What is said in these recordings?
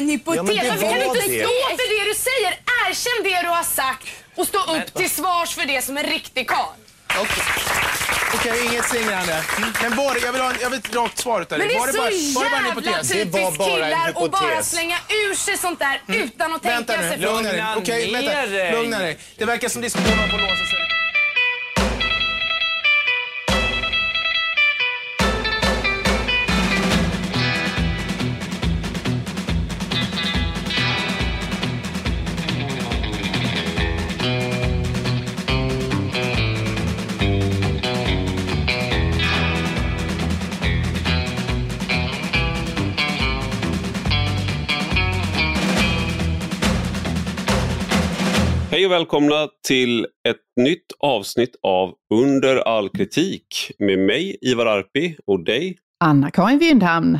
en hypotes. Ja, men det Varför kan du var inte det. stå för det du säger? Erkänn det du har sagt och stå upp till svars för det som en riktig karl. Okej, Okej, inget singrande. Men var det, jag vill ha jag vill ett rakt svar utav dig. Men det Var är bara, så var det bara en jävla hypotes? Det var typiskt bara en killar att bara slänga ur sig sånt där utan att Vänta tänka nu, sig för. lugna dig. Okej, ner vänta. dig. Lugna dig. Det verkar som diskussionen på låsa sig. Och välkomna till ett nytt avsnitt av Under all kritik med mig Ivar Arpi och dig. Anna-Karin Wyndhamn.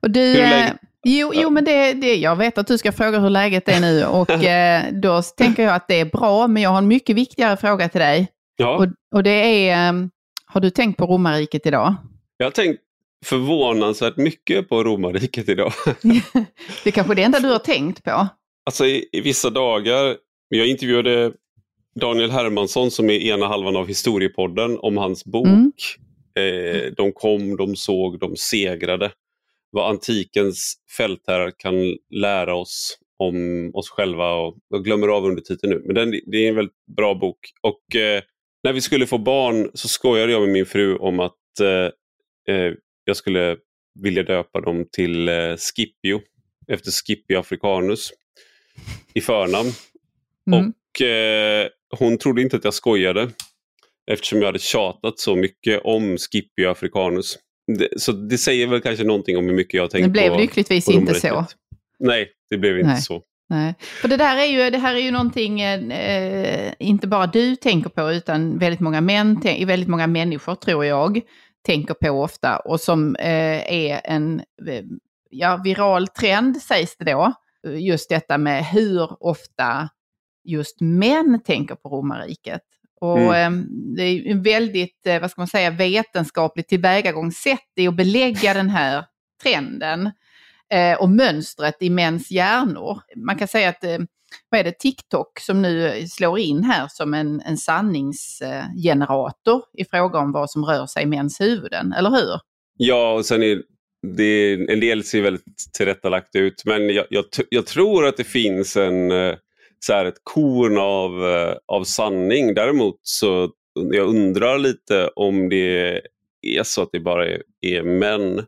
Och du, eh, jo, jo, men det, det, jag vet att du ska fråga hur läget är nu och eh, då tänker jag att det är bra, men jag har en mycket viktigare fråga till dig. Ja, Och, och det är, eh, har du tänkt på romarriket idag? jag har tänkt förvånansvärt mycket på romarriket idag. det är kanske det enda du har tänkt på. Alltså i, i vissa dagar, jag intervjuade Daniel Hermansson som är ena halvan av historiepodden om hans bok. Mm. Eh, de kom, de såg, de segrade. Vad antikens fältherrar kan lära oss om oss själva. Och, jag glömmer av undertiteln nu, men den, det är en väldigt bra bok. Och eh, När vi skulle få barn så skojade jag med min fru om att eh, eh, jag skulle vilja döpa dem till eh, Scipio, efter Scipio africanus i förnamn. Mm. Och eh, hon trodde inte att jag skojade eftersom jag hade tjatat så mycket om Scipio africanus. Det, så det säger väl kanske någonting om hur mycket jag har tänkt Det blev på lyckligtvis på inte så. Nej, det blev inte Nej. så. Nej. För det, där är ju, det här är ju någonting eh, inte bara du tänker på utan väldigt många, män, väldigt många människor tror jag tänker på ofta och som eh, är en eh, ja, viral trend sägs det då. Just detta med hur ofta just män tänker på romarriket. Och eh, det är en väldigt, eh, vad ska man säga, vetenskapligt tillvägagångssätt i att belägga den här trenden eh, och mönstret i mäns hjärnor. Man kan säga att, eh, vad är det, TikTok som nu slår in här som en, en sanningsgenerator i fråga om vad som rör sig i mäns huvuden, eller hur? Ja, och sen är det, en del ser väldigt tillrättalagt ut men jag, jag, jag tror att det finns en, så här, ett korn av, eh, av sanning. Däremot så jag undrar lite om det är så att det bara är, är män.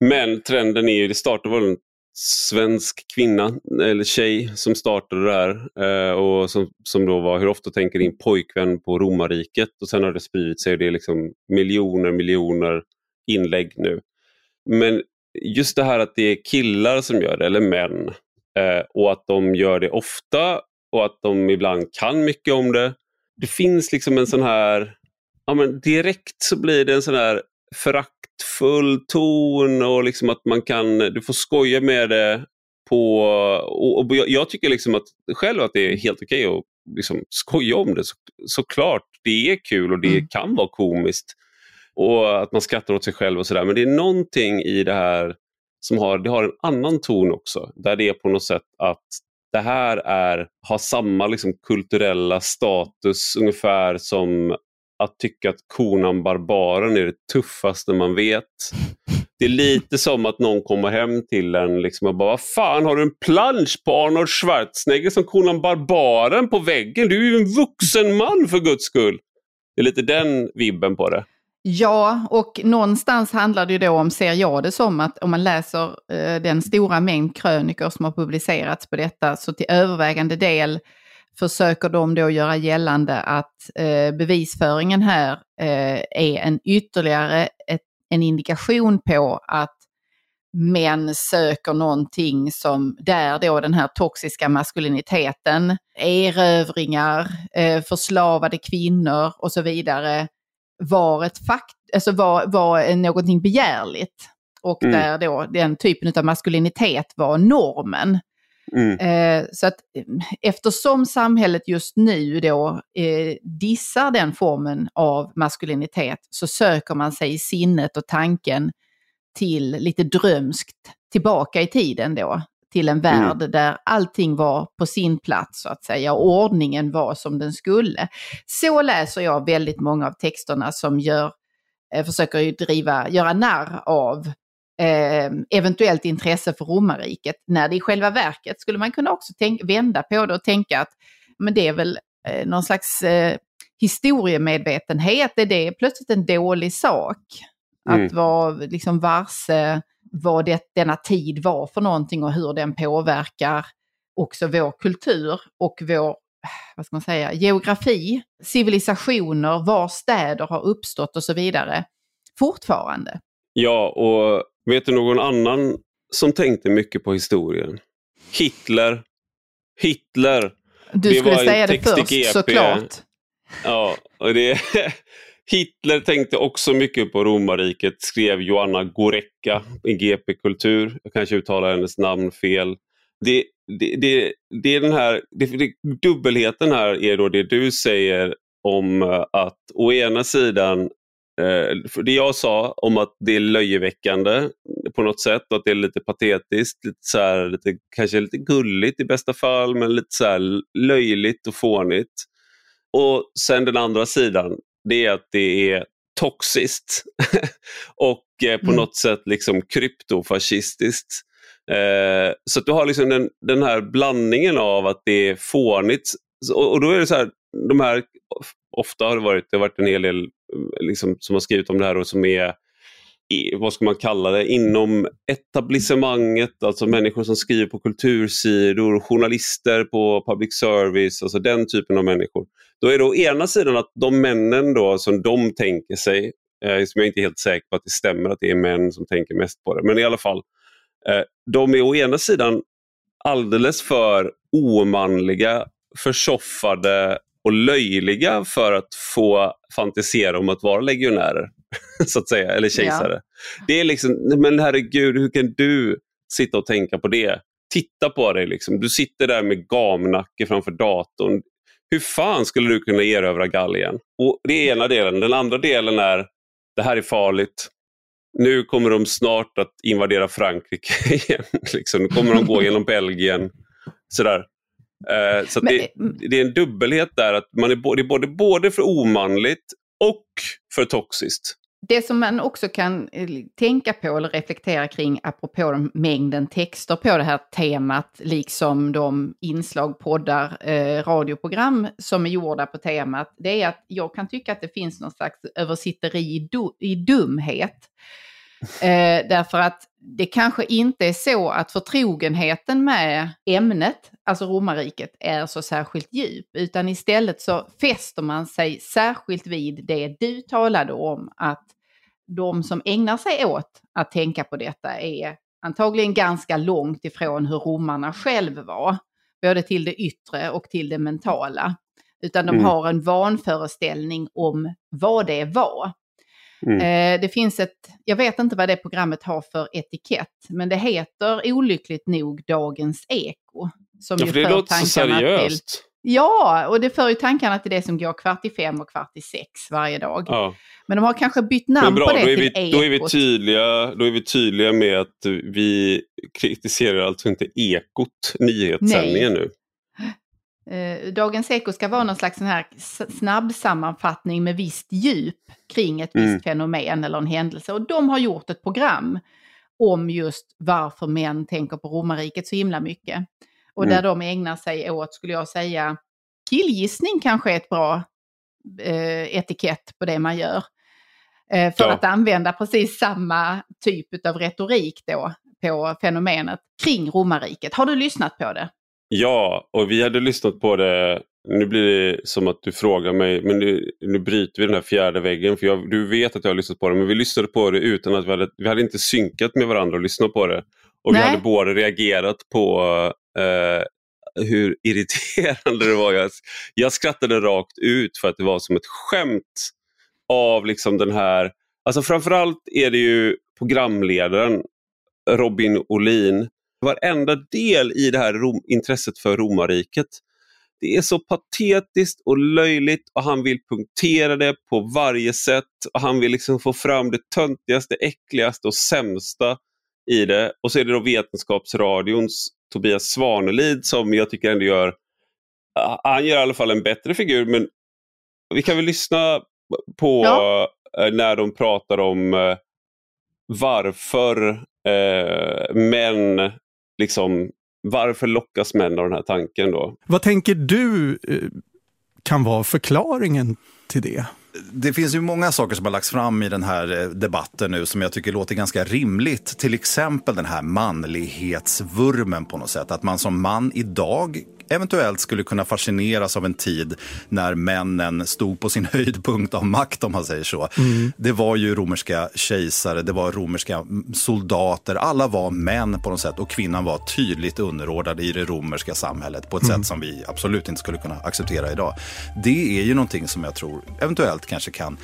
Men trenden är ju, det startade väl en svensk kvinna eller tjej som startade det här eh, och som, som då var Hur ofta tänker din pojkvän på romarriket? Och sen har det spridit sig och det är liksom miljoner, miljoner inlägg nu. Men just det här att det är killar som gör det, eller män, och att de gör det ofta och att de ibland kan mycket om det. Det finns liksom en sån här, ja men direkt så blir det en sån här föraktfull ton och liksom att man kan, du får skoja med det på, och, och jag, tycker liksom att själv att det är helt okej att liksom skoja om det. Så, såklart, det är kul och det Mm. kan vara komiskt och att man skrattar åt sig själv och sådär. Men det är någonting i det här som har, det har en annan ton också. Där det är på något sätt att det här är, har samma liksom kulturella status ungefär som att tycka att konan Barbaren är det tuffaste man vet. Det är lite som att någon kommer hem till en liksom och bara Vad fan har du en plansch på Arnold Schwarzenegger som konan Barbaren på väggen? Du är ju en vuxen man för guds skull. Det är lite den vibben på det. Ja, och någonstans handlar det ju då om, ser jag det som, att om man läser eh, den stora mängd krönikor som har publicerats på detta, så till övervägande del försöker de då göra gällande att eh, bevisföringen här eh, är en ytterligare ett, en indikation på att män söker någonting som, där då den här toxiska maskuliniteten, erövringar, eh, förslavade kvinnor och så vidare, var ett fakt, alltså var, var någonting begärligt. Och Mm. där då den typen av maskulinitet var normen. Mm. Eh, så att eh, eftersom samhället just nu då eh, dissar den formen av maskulinitet så söker man sig i sinnet och tanken till lite drömskt tillbaka i tiden då. Till en värld där allting var på sin plats så att säga, och ordningen var som den skulle. Så läser jag väldigt många av texterna som gör, eh, försöker driva, göra narr av eh, eventuellt intresse för romarriket, när det i själva verket skulle man kunna också tänka, vända på det och tänka att men det är väl eh, någon slags eh, historiemedvetenhet, är det plötsligt en dålig sak? Mm. Att vara liksom varse vad det, denna tid var för någonting och hur den påverkar också vår kultur och vår vad ska man säga, geografi, civilisationer, var städer har uppstått och så vidare. Fortfarande. Ja, och vet du någon annan som tänkte mycket på historien? Hitler. Hitler. Du Det skulle säga det först, GP. såklart. Ja, och det, Hitler tänkte också mycket på romarriket, skrev Joanna Gorecka i GP Kultur. Jag kanske uttalar hennes namn fel. Det, det, det, det är den här, det, det, dubbelheten här är då det du säger om eh, att å ena sidan eh, det jag sa om att det är löjeväckande på något sätt och att det är lite patetiskt, lite så här, lite, kanske lite gulligt i bästa fall men lite så här löjligt och fånigt. Och sen den andra sidan, det är att det är toxiskt och eh, på Mm. något sätt liksom kryptofascistiskt. Eh, så du har liksom den, den här blandningen av att det är fånigt och, och då är det så här, de här, ofta har det varit, det har varit en hel del eh, liksom, som har skrivit om det här och som är i, vad ska man kalla det, inom etablissemanget, alltså människor som skriver på kultursidor, journalister på public service, alltså den typen av människor. Då är det å ena sidan att de männen då som de tänker sig, eh, som jag inte är helt säker på att det stämmer att det är män som tänker mest på det, men i alla fall, eh, de är å ena sidan alldeles för omanliga, försoffade och löjliga för att få fantisera om att vara legionärer, så att säga, eller kejsare. Det är liksom, men herregud, hur kan du sitta och tänka på det? Titta på dig, liksom. du sitter där med gamnacke framför datorn. Hur fan skulle du kunna erövra Gallien? Och Det är ena delen. Den andra delen är, det här är farligt. Nu kommer de snart att invadera Frankrike igen. Liksom. Nu kommer de gå genom Belgien. Sådär. Eh, så Men, det, det är en dubbelhet där. att man är både, det är både, både för omanligt och för toxiskt. Det som man också kan eh, tänka på eller reflektera kring apropå de mängden texter på det här temat, liksom de inslag, poddar, eh, radioprogram som är gjorda på temat, det är att jag kan tycka att det finns någon slags översitteri i, du, i dumhet. Eh, därför att det kanske inte är så att förtrogenheten med ämnet, alltså romarriket, är så särskilt djup. Utan istället så fäster man sig särskilt vid det du talade om, att de som ägnar sig åt att tänka på detta är antagligen ganska långt ifrån hur romarna själv var. Både till det yttre och till det mentala. Utan de Mm. har en vanföreställning om vad det var. Mm. Eh, det finns ett, jag vet inte vad det programmet har för etikett, men det heter olyckligt nog Dagens Eko. Som Ja, för det låter så seriöst. Till, ja, och det för ju tankarna till det som går kvart i fem och kvart i sex varje dag. Ja. Men de har kanske bytt namn bra, på då det är, till vi, då, är vi Ekot. tydliga, då är vi tydliga med att vi kritiserar alltså inte Ekot, nyhetssändningen nu. Eh, Dagens Eko ska vara någon slags sån här snabb sammanfattning med visst djup kring ett visst Mm. fenomen eller en händelse. Och de har gjort ett program om just varför män tänker på romarriket så himla mycket. Och Mm. där de ägnar sig åt, skulle jag säga, killgissning kanske är ett bra eh, etikett på det man gör. Eh, för Ja. att använda precis samma typ av retorik då på fenomenet kring romarriket. Har du lyssnat på det? Ja, och vi hade lyssnat på det. Nu blir det som att du frågar mig, men nu, nu bryter vi den här fjärde väggen. För jag, du vet att jag har lyssnat på det, men vi lyssnade på det utan att vi hade, vi hade inte synkat med varandra och lyssnat på det. Och vi Nej. hade båda reagerat på eh, hur irriterande det var. Jag, jag skrattade rakt ut för att det var som ett skämt av liksom den här, alltså framförallt är det ju programledaren Robin Olin varenda del i det här rom, intresset för romarriket. Det är så patetiskt och löjligt och han vill punktera det på varje sätt. Och Han vill liksom få fram det töntigaste, äckligaste och sämsta i det. Och så är det då Vetenskapsradions Tobias Svanelid som jag tycker ändå gör, han gör i alla fall en bättre figur. Men vi kan väl lyssna på ja. Eh, när de pratar om eh, varför eh, män liksom varför lockas män av den här tanken då? Vad tänker du eh, kan vara förklaringen till det? Det finns ju många saker som har lagts fram i den här eh, debatten nu som jag tycker låter ganska rimligt. Till exempel den här manlighetsvurmen på något sätt. Att man som man idag eventuellt skulle kunna fascineras av en tid när männen stod på sin höjdpunkt av makt, om man säger så. Mm. Det var ju romerska kejsare, det var romerska soldater, alla var män på något sätt och kvinnan var tydligt underordnad i det romerska samhället på ett mm. sätt som vi absolut inte skulle kunna acceptera idag. Det är ju någonting som jag tror eventuellt kanske kan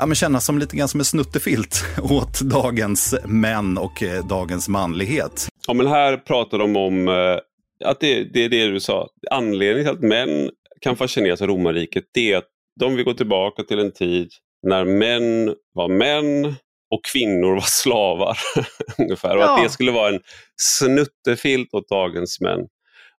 ja, men kännas som lite grann som en snuttefilt åt dagens män och eh, dagens manlighet. Ja, men här pratar de om eh, att det, det är det du sa. Anledningen till att män kan fascineras av romarriket det är att de vill gå tillbaka till en tid när män var män och kvinnor var slavar. ungefär. Och att det skulle vara en snuttefilt åt dagens män.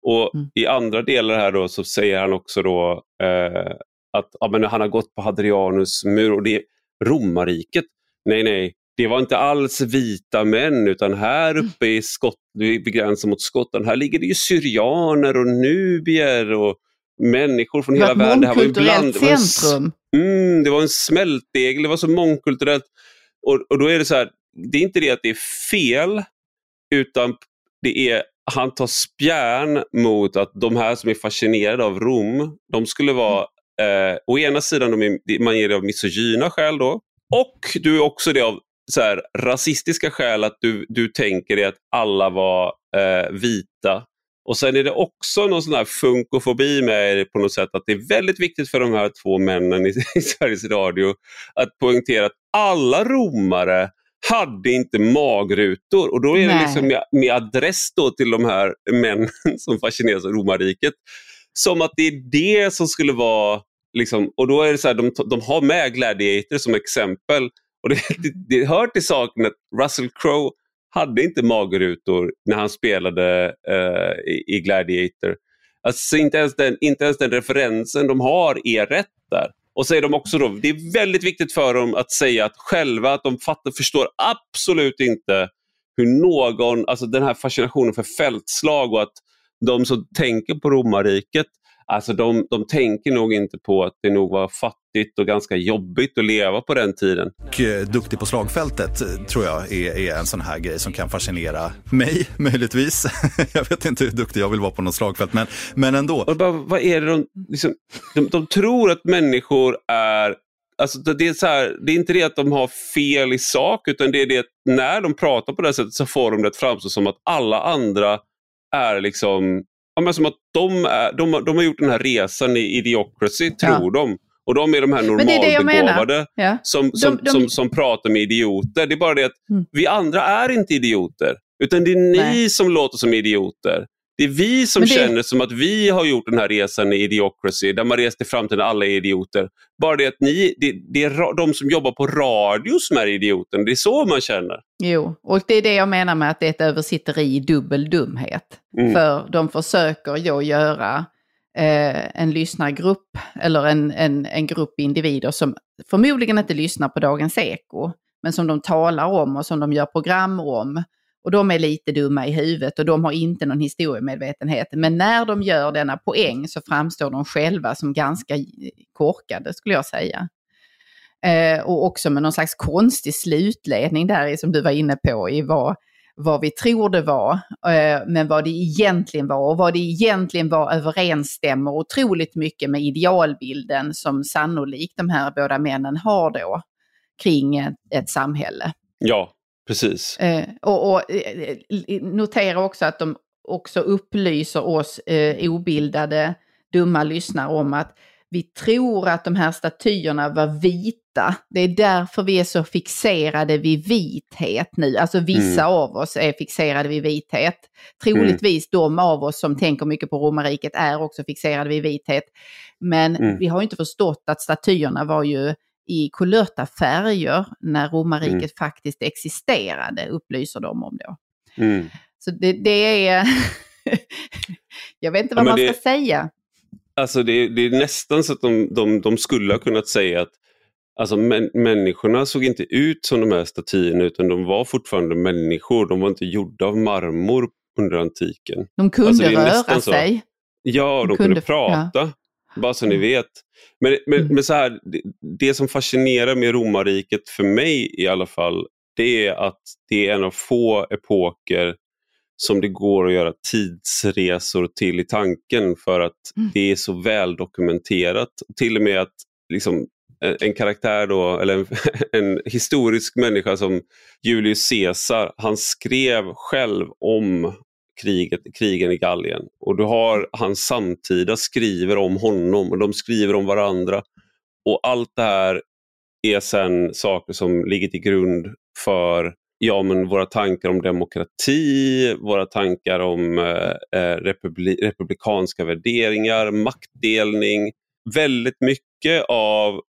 Och mm. I andra delar här då så säger han också då eh, att ja, men han har gått på Hadrianus mur och det är romarriket. Nej, nej, det var inte alls vita män utan här mm. uppe i Skott, vid gränsen mot Skottland, här ligger det ju syrianer och nubier och människor från hela världen. Det var ett mångkulturellt centrum. Mm, det var en smältdegel, det var så mångkulturellt. Och, och då är det så här, det är inte det att det är fel, utan det är han tar spjärn mot att de här som är fascinerade av Rom, de skulle vara eh, å ena sidan de är, man ger det av misogyna skäl då, och du är också det av så här, rasistiska skäl att du, du tänker dig att alla var eh, vita. Och sen är det också någon sån här funkofobi med på något sätt att det är väldigt viktigt för de här två männen i, i Sveriges Radio att poängtera att alla romare hade inte magrutor och då är Nej. det liksom med, med adress till de här männen som fascineras av romarriket. Som att det är det som skulle vara, liksom, och då är det så här, de, de har med Gladiator som exempel och det, det, det hör till saken att Russell Crowe hade inte magrutor när han spelade uh, i, i, Gladiator. Alltså inte ens, den, inte ens den referensen de har är rätt där. Och säger de också då, det är väldigt viktigt för dem att säga att själva att de fattar, förstår absolut inte hur någon, alltså den här fascinationen för fältslag och att de som tänker på romarriket Alltså de, de tänker nog inte på att det nog var fattigt och ganska jobbigt att leva på den tiden. Och eh, duktig på slagfältet eh, tror jag är, är en sån här grej som kan fascinera mig möjligtvis. jag vet inte hur duktig jag vill vara på något slagfält, men, men ändå. Och bara, vad är det de, liksom, de, de tror att människor är Alltså det, är så här, det är inte det att de har fel i sak utan det är det att när de pratar på det sättet så får de det att framstå som att alla andra är liksom Ja, men som att de, är, de, de har gjort den här resan i Idiocracy, tror ja. de. Och de är de här normalbegåvade ja. som, som, de, de... Som, som pratar med idioter. Det är bara det att mm. vi andra är inte idioter. Utan det är ni Nej. som låter som idioter. Det är vi som det... känner som att vi har gjort den här resan i Idiocracy, där man reste fram till alla är idioter. Bara det att ni, det, det, är de som jobbar på radio som är idioten. Det är så man känner. Jo, och det är det jag menar med att det är ett översitteri i dubbel dumhet. Mm. För de försöker ju göra eh, en lyssnargrupp, eller en, en, en grupp individer som förmodligen inte lyssnar på Dagens Eko, men som de talar om och som de gör program om och de är lite dumma i huvudet och de har inte någon historiemedvetenhet. Men när de gör denna poäng så framstår de själva som ganska korkade skulle jag säga. Eh, och också med någon slags konstig slutledning där som du var inne på i vad, vad vi tror det var, eh, men vad det egentligen var. Och vad det egentligen var överensstämmer otroligt mycket med idealbilden som sannolikt de här båda männen har då kring ett, ett samhälle. Ja, Precis. Eh, och, och eh, notera också att de också upplyser oss eh, obildade, dumma lyssnare om att vi tror att de här statyerna var vita. Det är därför vi är så fixerade vid vithet nu. Alltså vissa mm. av oss är fixerade vid vithet. Troligtvis mm. de av oss som tänker mycket på romarriket är också fixerade vid vithet. Men mm. vi har inte förstått att statyerna var ju i kulörta färger när romarriket mm. faktiskt existerade, upplyser de om då. Mm. Så det, det, är, Jag vet inte vad Ja, man det- ska säga. Alltså det, det är nästan så att de, de, de skulle ha kunnat säga att alltså, män, människorna såg inte ut som de här statyerna utan de var fortfarande människor. De var inte gjorda av marmor under antiken. De kunde Alltså, det är röra sig. Ja, de, De kunde, kunde- prata. Bara så ni vet. Men, men, Mm. men så här, det, det som fascinerar med romarriket, för mig i alla fall, det är att det är en av få epoker som det går att göra tidsresor till i tanken för att Mm. det är så väl dokumenterat. Till och med att liksom, en, en karaktär då, eller en, en historisk människa som Julius Caesar, han skrev själv om kriget, krigen i Gallien. Och du har hans samtida skriver om honom och de skriver om varandra. Och allt det här är sen saker som ligger till grund för ja, men våra tankar om demokrati, våra tankar om eh, eh, republi- republikanska värderingar, maktdelning. Väldigt mycket av,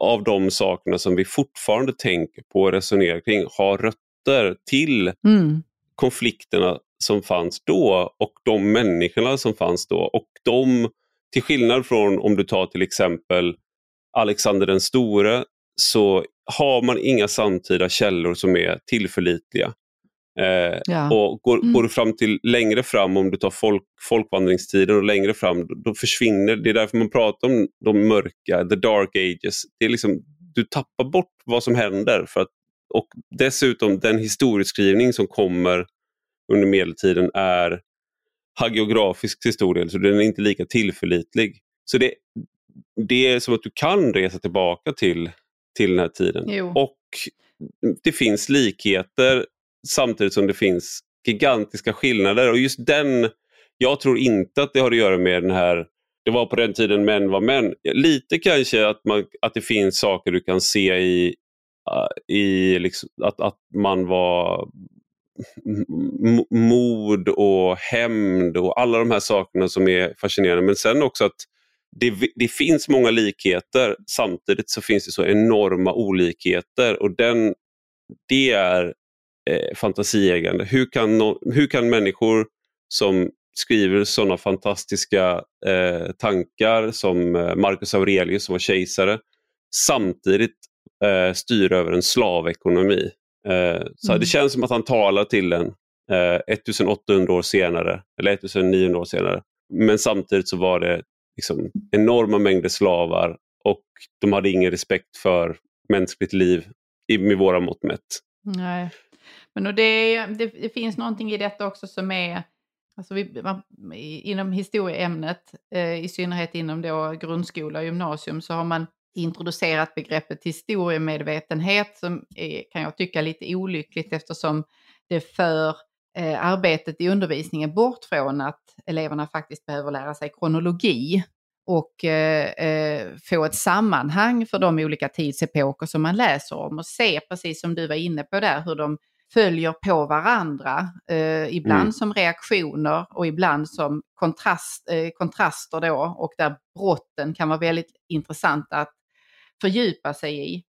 av de sakerna som vi fortfarande tänker på och resonerar kring har rötter till Mm. konflikterna som fanns då och de människorna som fanns då. Och de, till skillnad från om du tar till exempel Alexander den store, så har man inga samtida källor som är tillförlitliga. Eh, Ja. och går, Mm. går du fram till längre fram, om du tar folk, folkvandringstiden och längre fram, då, då försvinner, det är därför man pratar om de mörka, the dark ages. Det är liksom, du tappar bort vad som händer. För att, och dessutom den historieskrivning som kommer under medeltiden är hagiografisk till stor del, så den är inte lika tillförlitlig. Så det, det är som att du kan resa tillbaka till, till den här tiden. Jo. Och det finns likheter samtidigt som det finns gigantiska skillnader. Och just den, jag tror inte att det har att göra med den här, det var på den tiden män var män. Lite kanske att, man, att det finns saker du kan se i, uh, i liksom, att, att man var mod och hämnd och alla de här sakerna som är fascinerande. Men sen också att det, det finns många likheter samtidigt så finns det så enorma olikheter och den, det är eh, fantasieggande. Hur kan, no, hur kan människor som skriver sådana fantastiska eh, tankar som eh, Marcus Aurelius som var kejsare samtidigt eh, styra över en slavekonomi? Eh, så Mm. Det känns som att han talar till en eh, 1800 år senare, eller 1900 år senare. Men samtidigt så var det liksom enorma mängder slavar och de hade ingen respekt för mänskligt liv i, med våra mått mätt. Nej. Men och det, det, det finns någonting i detta också som är, alltså vi, man, inom historieämnet, eh, i synnerhet inom då grundskola och gymnasium, så har man introducerat begreppet historiemedvetenhet som är, kan jag tycka lite olyckligt eftersom det för eh, arbetet i undervisningen bort från att eleverna faktiskt behöver lära sig kronologi och eh, eh, få ett sammanhang för de olika tidsepoker som man läser om och se, precis som du var inne på där, hur de följer på varandra, eh, ibland Mm. som reaktioner och ibland som kontrast, eh, kontraster då och där brotten kan vara väldigt intressanta att fördjupa sig i.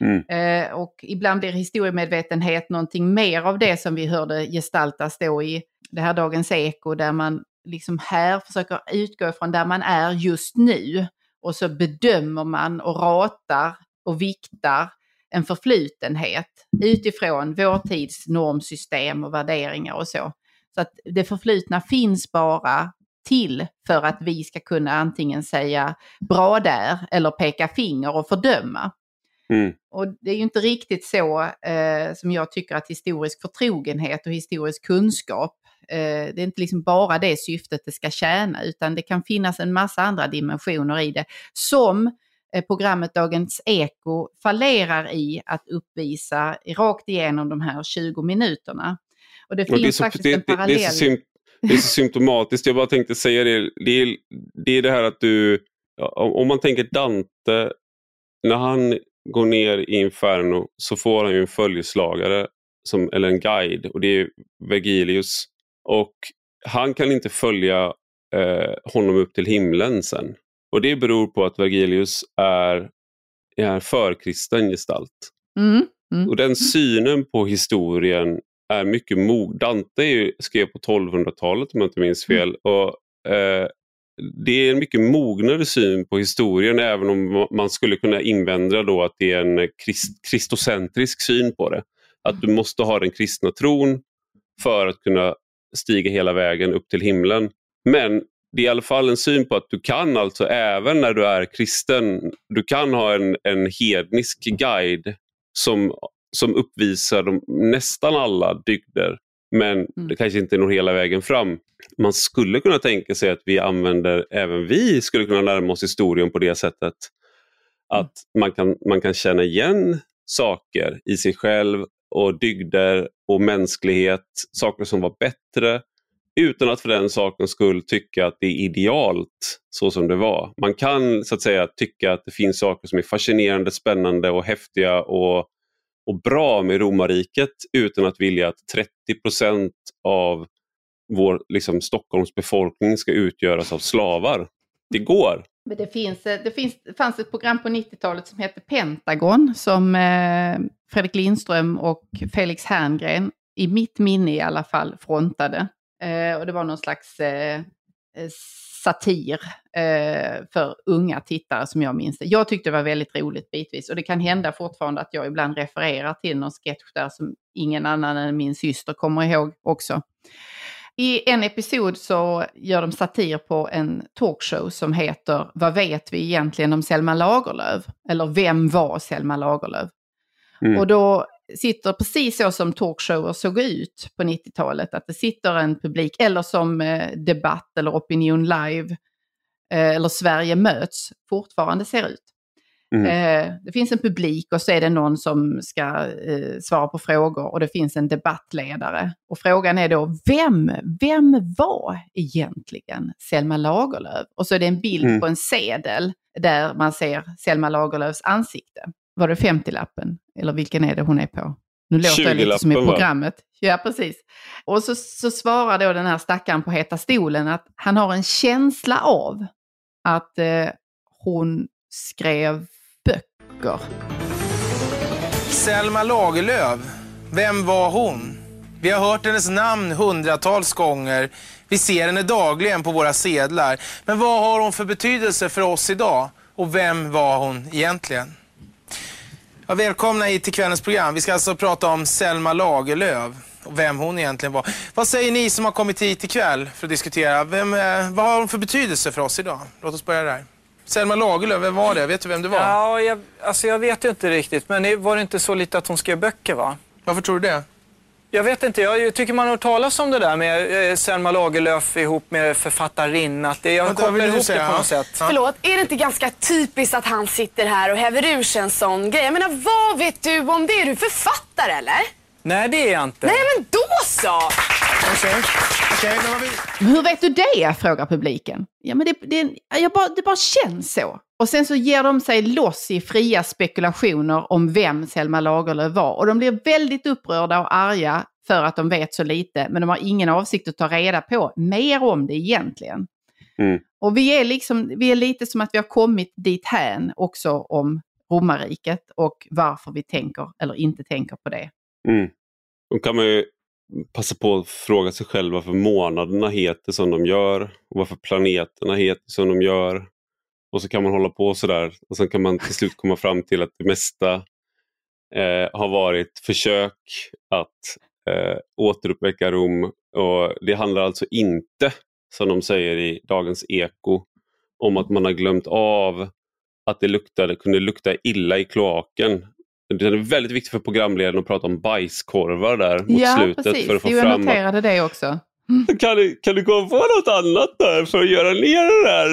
Mm. Eh, och ibland blir historiemedvetenhet någonting mer av det som vi hörde gestaltas då i det här Dagens Eko där man liksom här försöker utgå från där man är just nu och så bedömer man och ratar och viktar en förflutenhet utifrån vår tids normsystem och värderingar och så. Så att det förflutna finns bara till för att vi ska kunna antingen säga bra där eller peka finger och fördöma. Mm. Och det är ju inte riktigt så eh, som jag tycker att historisk förtrogenhet och historisk kunskap, eh, det är inte liksom bara det syftet det ska tjäna, utan det kan finnas en massa andra dimensioner i det som eh, programmet Dagens Eko fallerar i att uppvisa rakt igenom de här 20 minuterna. Och det Och finns det, är så, faktiskt det, en det, det, parallell. är så sym- det är så symptomatiskt, jag bara tänkte säga det. Det är det, är det här att du, om man tänker Dante, när han går ner i Inferno så får han ju en följeslagare, som, eller en guide, och det är Vergilius. Och han kan inte följa eh, honom upp till himlen sen. Och det beror på att Vergilius är, är förkristen gestalt. Mm, mm. Och den synen på historien är mycket mod. Dante ju, skrev på 1200-talet om jag inte minns fel. Och eh, det är en mycket mognare syn på historien även om man skulle kunna invända då att det är en krist, kristocentrisk syn på det. Att du måste ha den kristna tron för att kunna stiga hela vägen upp till himlen. Men det är i alla fall en syn på att du kan alltså även när du är kristen, du kan ha en, en hednisk guide som, som uppvisar de, nästan alla dygder men mm. det kanske inte når hela vägen fram. Man skulle kunna tänka sig att vi använder, även vi skulle kunna närma oss historien på det sättet att man kan, man kan känna igen saker i sig själv och dygder och mänsklighet, saker som var bättre utan att för den sakens skull tycka att det är idealt så som det var. Man kan så att säga tycka att det finns saker som är fascinerande, spännande och häftiga och och bra med romarriket utan att vilja att 30 procent av vår liksom, Stockholms befolkning ska utgöras av slavar. Det går. Men det, finns, eh, det, finns, det fanns ett program på 90-talet som hette Pentagon som eh, Fredrik Lindström och Felix Herngren, i mitt minne i alla fall, frontade. Eh, och det var någon slags eh, eh satir eh, för unga tittare som jag minns det. Jag tyckte det var väldigt roligt bitvis och det kan hända fortfarande att jag ibland refererar till någon sketch där som ingen annan än min syster kommer ihåg också. I en episod så gör de satir på en talkshow som heter Vad vet vi egentligen om Selma Lagerlöf? Eller Vem var Selma Lagerlöf? Mm. Och då sitter precis så som talkshower såg ut på 90-talet. Att det sitter en publik, eller som eh, Debatt eller Opinion Live eh, eller Sverige möts fortfarande ser ut. Mm. Eh, det finns en publik och så är det någon som ska eh, svara på frågor och det finns en debattledare. Och frågan är då, vem, vem var egentligen Selma Lagerlöf? Och så är det en bild mm. på en sedel där man ser Selma Lagerlöfs ansikte. Var det 50-lappen? Eller vilken är det hon är på? Nu låter det lite som i programmet. Va? Ja, precis. Och så, så svarar då den här stackaren på Heta stolen att han har en känsla av att eh, hon skrev böcker. Selma Lagerlöf, vem var hon? Vi har hört hennes namn hundratals gånger. Vi ser henne dagligen på våra sedlar. Men vad har hon för betydelse för oss idag? Och vem var hon egentligen? Ja, välkomna hit till kvällens program. Vi ska alltså prata om Selma Lagerlöf och vem hon egentligen var. Vad säger ni som har kommit hit ikväll för att diskutera? Vem, eh, vad har hon för betydelse för oss idag? Låt oss börja där. Selma Lagerlöf, vem var det? Vet du vem det var? Ja, jag, alltså jag vet ju inte riktigt, men var det inte så lite att hon skrev böcker va? Varför tror du det? Jag vet inte, jag tycker man har hört talas om det där med eh, Selma Lagerlöf ihop med författarinnan. Det, jag Vänta, kopplar ihop det på något sätt. Ja. Förlåt, är det inte ganska typiskt att han sitter här och häver ur sig en sån grej? Jag menar, vad vet du om det? Är du författare eller? Nej, det är jag inte. Nej, men då så! Okay. Okay, vi... Hur vet du det? frågar publiken. Ja, men det, det, jag bara, det bara känns så. Och sen så ger de sig loss i fria spekulationer om vem Selma Lagerlöf var. Och de blir väldigt upprörda och arga för att de vet så lite, men de har ingen avsikt att ta reda på mer om det egentligen. Mm. Och vi är, liksom, vi är lite som att vi har kommit dit hän också om romarriket och varför vi tänker eller inte tänker på det. Mm. Då kan man ju passa på att fråga sig själv varför månaderna heter som de gör och varför planeterna heter som de gör. Och så kan man hålla på sådär och sen kan man till slut komma fram till att det mesta eh, har varit försök att eh, återuppväcka Rom. Och det handlar alltså inte, som de säger i Dagens Eko, om att man har glömt av att det luktade, kunde lukta illa i kloaken. Det är väldigt viktigt för programledaren att prata om bajskorvar där mot ja, slutet. Precis. För att få jag fram noterade att... det också. Kan du, kan du komma på något annat där för att göra ner den där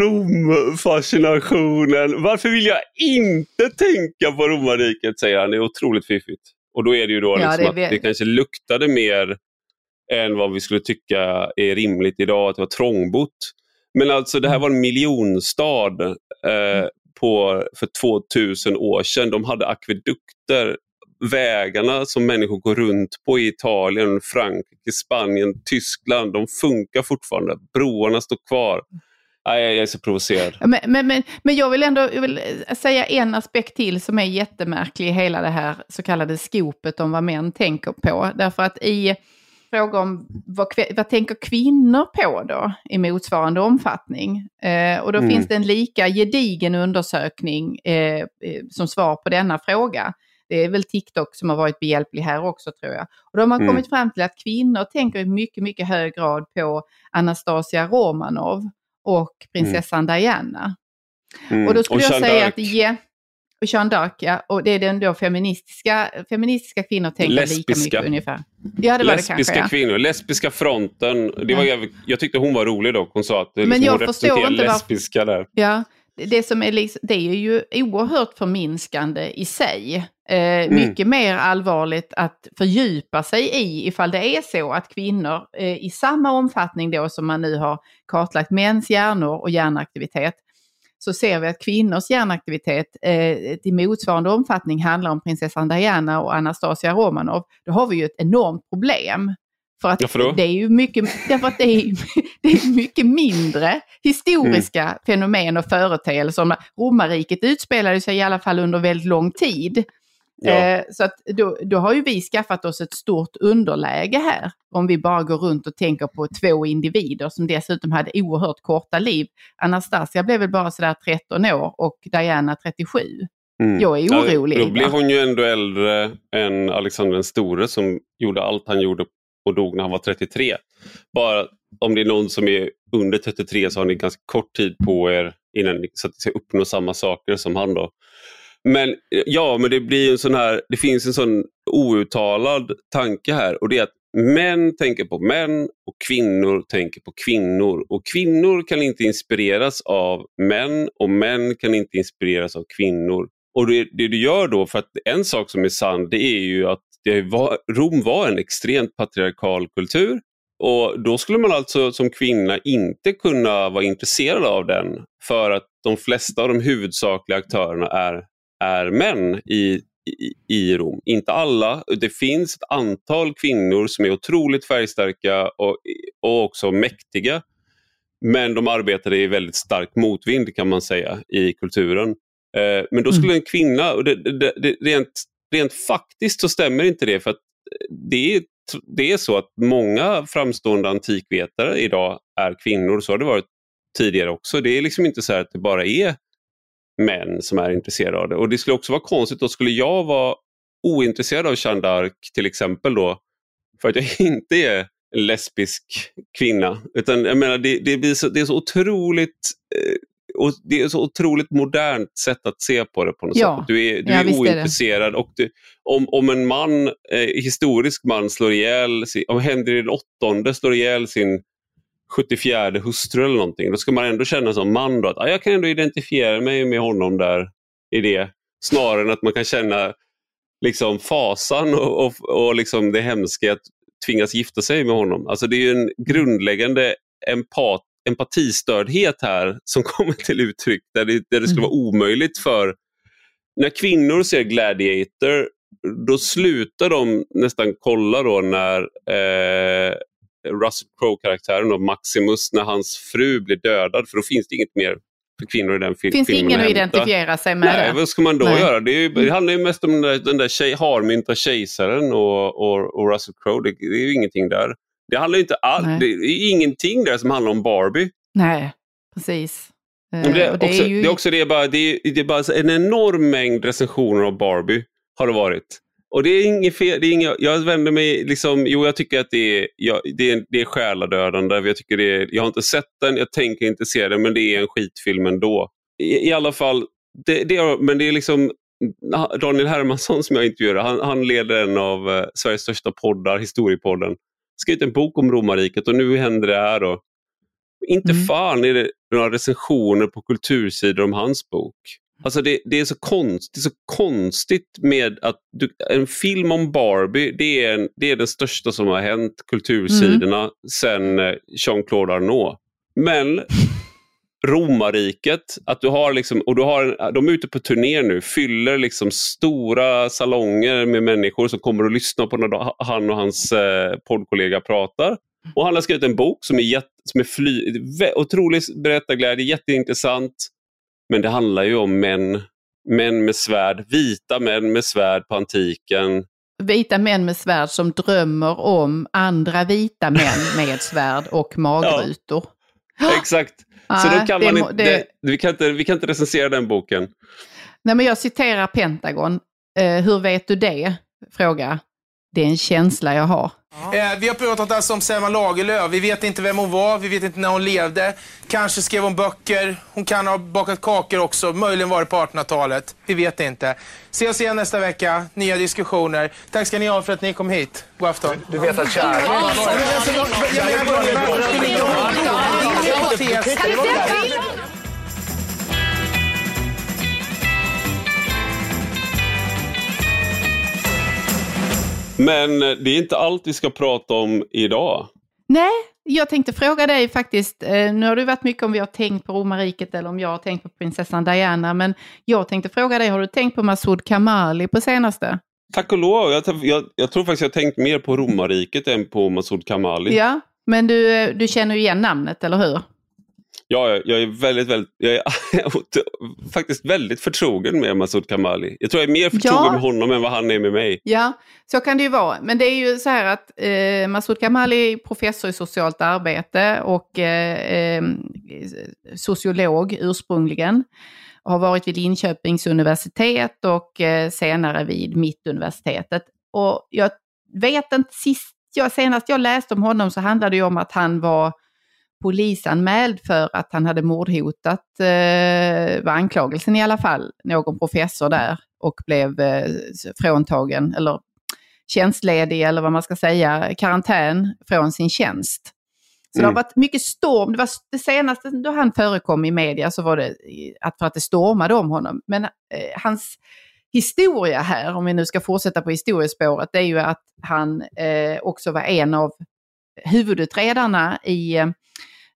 Rom-fascinationen? Varför vill jag inte tänka på romarriket, säger han. Det är otroligt fiffigt. Och då är det ju då ja, liksom det att det kanske luktade mer än vad vi skulle tycka är rimligt idag, att det var trångbott. Men alltså det här var en miljonstad eh, på, för 2000 år sedan. De hade akvedukter vägarna som människor går runt på i Italien, Frankrike, Spanien, Tyskland, de funkar fortfarande. Broarna står kvar. Nej, jag är så provocerad. Men, men, men, men jag vill ändå jag vill säga en aspekt till som är jättemärklig i hela det här så kallade skopet om vad män tänker på. Därför att i, fråga om vad, vad tänker kvinnor på då i motsvarande omfattning? Eh, och då Mm. finns det en lika gedigen undersökning eh, eh, som svar på denna fråga. Det är väl TikTok som har varit behjälplig här också tror jag. Och då har man Mm. kommit fram till att kvinnor tänker i mycket, mycket hög grad på Anastasia Romanov och prinsessan Diana. Mm. Och då skulle jag Jeanne säga att ja, och Jeanne d'Arc, ja, och det är den då feministiska, feministiska kvinnor tänker lika Lesbiska. mycket ungefär. Ja, det var det Lesbiska kanske. Ja. kvinnor, lesbiska fronten. Det var, jävligt- jag tyckte hon var rolig dock. Hon sa att det, Men liksom, jag hon förstår inte lesbiska där. Ja, det- som är liksom, det är ju oerhört förminskande i sig. Eh, Mm. Mycket mer allvarligt att fördjupa sig i ifall det är så att kvinnor eh, i samma omfattning då som man nu har kartlagt mäns hjärnor och hjärnaktivitet så ser vi att kvinnors hjärnaktivitet eh, i motsvarande omfattning handlar om prinsessan Diana och Anastasia Romanov. Då har vi ju ett enormt problem. För att det är ju mycket, därför att det är, det är mycket mindre historiska Mm. fenomen och företeelser. Romarriket utspelade sig i alla fall under väldigt lång tid. Ja. Eh, så att då, då har ju vi skaffat oss ett stort underläge här. Om vi bara går runt och tänker på två individer som dessutom hade oerhört korta liv. Anastasia blev väl bara sådär 13 år och Diana 37. Mm. Jag är orolig. Ja, då blev hon ju ändå äldre än Alexander den store som gjorde allt han gjorde och dog när han var 33. Bara om det är någon som är under 33 så har ni ganska kort tid på er innan ni så att ska uppnå samma saker som han då. Men eh, ja, men det blir en sån här, det finns en sån outtalad tanke här och det är att män tänker på män och kvinnor tänker på kvinnor. Och kvinnor kan inte inspireras av män och män kan inte inspireras av kvinnor. Och det, det du gör då, för att en sak som är sann, det är ju att det var, Rom var en extremt patriarkal kultur. Och då skulle man alltså som kvinna inte kunna vara intresserad av den för att de flesta av de huvudsakliga aktörerna är, är män i, i, i Rom. Inte alla. Det finns ett antal kvinnor som är otroligt färgstarka och, och också mäktiga. Men de arbetade i väldigt stark motvind kan man säga i kulturen. Eh, men då skulle en kvinna, och det, det, det, rent, rent faktiskt så stämmer inte det för att eh, det är, det är så att många framstående antikvetare idag är kvinnor. Så har det varit tidigare också. Det är liksom inte så här att det bara är män som är intresserade av det. Och det skulle också vara konstigt, då skulle jag vara ointresserad av Jeanne d'Arc till exempel då, för att jag inte är lesbisk kvinna. Utan jag menar, det, det, blir så, det är så otroligt eh, och det är så otroligt modernt sätt att se på det på något Ja. sätt. Du är, du Ja, är visst är ointresserad och du, om, om en man, eh, historisk man slår ihjäl, om Henry den åttonde slår ihjäl sin 74 hustru eller någonting, då ska man ändå känna som man då att ah, jag kan ändå identifiera mig med honom där i det. Snarare än att man kan känna liksom fasan och, och, och liksom det hemska att tvingas gifta sig med honom. Alltså det är en grundläggande empat, empatistördhet här som kommer till uttryck där det, där det skulle vara omöjligt för... När kvinnor ser Gladiator då slutar de nästan kolla då när eh, Russell Crowe-karaktären Maximus, när hans fru blir dödad för då finns det inget mer för kvinnor i den fil- Finns det filmen ingen att identifiera sig med Nej, där? vad ska man då Nej. göra? Det, är ju, det handlar ju mest om den där, den där tjej, harmynta kejsaren och, och, och Russell Crowe. Det, det är ju ingenting där. Det handlar ju inte all, Nej. det är ingenting där som handlar om Barbie. Nej, precis. Eh, Men det, är det också, ju... det är också det, bara, det är, det är bara en enorm mängd recensioner av Barbie har det varit. Och det är inget fel, det är inget, jag vänder mig, liksom, jo jag tycker att det är, ja, det är, det är själadödande. Jag, tycker det är, jag har inte sett den, jag tänker inte se den, men det är en skitfilm ändå. I, i alla fall, det, det men det är liksom Daniel Hermansson som jag intervjuade, han, han leder en av eh, Sveriges största poddar, Historiepodden. Skrivit en bok om romarriket och nu händer det här. Då. Inte Mm. fan är det några recensioner på kultursidor om hans bok. Alltså det, det, är så konst, det är så konstigt med att du, en film om Barbie, det är, en, det är den största som har hänt kultursidorna sedan eh, Jean-Claude Arnault. Men romarriket, att du har liksom, och du har de är ute på turné nu, fyller liksom stora salonger med människor som kommer att lyssna på när han och hans eh, poddkollega pratar. Och han har skrivit en bok som är, jätte, som är fly, otrolig berättarglädje, jätteintressant. Men det handlar ju om män, män med svärd, vita män med svärd på antiken. vita män med svärd som drömmer om andra vita män med svärd och magrutor. Exakt. Så då kan det man inte, det- det, vi, kan inte, vi kan inte recensera den boken. Nej, men jag citerar Pentagon. Eh, hur vet du det? Fråga. Det är en känsla jag har. Eh, vi har pratat alltså om Selma Lagerlöf. Vi vet inte vem hon var, vi vet inte när hon levde. Kanske skrev hon böcker, hon kan ha bakat kakor också, möjligen var det på 1800-talet. Vi vet inte. Se oss igen nästa vecka, nya diskussioner. Tack ska ni ha för att ni kom hit. God afton. Du vet att kärlek... Men eh, det är inte allt vi ska prata om idag. Nej, jag tänkte fråga dig faktiskt. Eh, nu har det varit mycket om vi har tänkt på romarriket eller om jag har tänkt på prinsessan Diana. Men jag tänkte fråga dig, har du tänkt på Masoud Kamali på senaste? Tack och lov. Jag, jag, jag tror faktiskt jag har tänkt mer på romarriket än på Masoud Kamali. Ja, men du, eh, du känner ju igen namnet, eller hur? Ja, jag- är väldigt, väldigt, jag är faktiskt väldigt förtrogen med Masoud Kamali. Jag tror jag är mer förtrogen Ja. med honom än vad han är med mig. Ja, så kan det ju vara. Men det är ju så här att eh, Masoud Kamali är professor i socialt arbete och eh, eh, sociolog ursprungligen. Har varit vid Linköpings universitet och eh, senare vid Mittuniversitetet. Och jag vet inte, sist jag, senast jag läste om honom så handlade det ju om att han var polisanmäld för att han hade mordhotat, eh, var anklagelsen i alla fall, någon professor där och blev eh, fråntagen, eller tjänstledig eller vad man ska säga, karantän från sin tjänst. Så det har Mm. varit mycket storm. Det, var det senaste då han förekom i media så var det att för att det stormade om honom. Men eh, hans historia här, om vi nu ska fortsätta på historiespåret, det är ju att han eh, också var en av huvudutredarna i eh,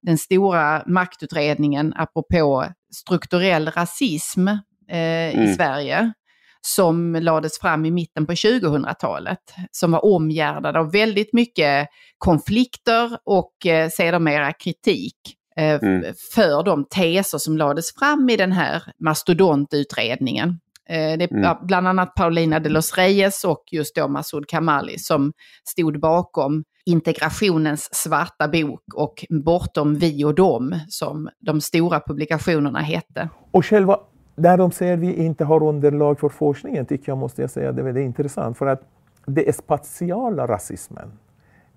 den stora maktutredningen apropå strukturell rasism eh, i Mm. Sverige som lades fram i mitten på 2000-talet, som var omgärdad av väldigt mycket konflikter och eh, sedermera kritik eh, Mm. för de teser som lades fram i den här mastodontutredningen. Eh, det är Mm. bland annat Paulina de los Reyes och just då Masoud Kamali som stod bakom integrationens svarta bok och Bortom vi och dem som de stora publikationerna hette. Och själva, där de säger vi inte har underlag för forskningen, tycker jag måste jag säga det är väldigt intressant. För att det är spatiala rasismen.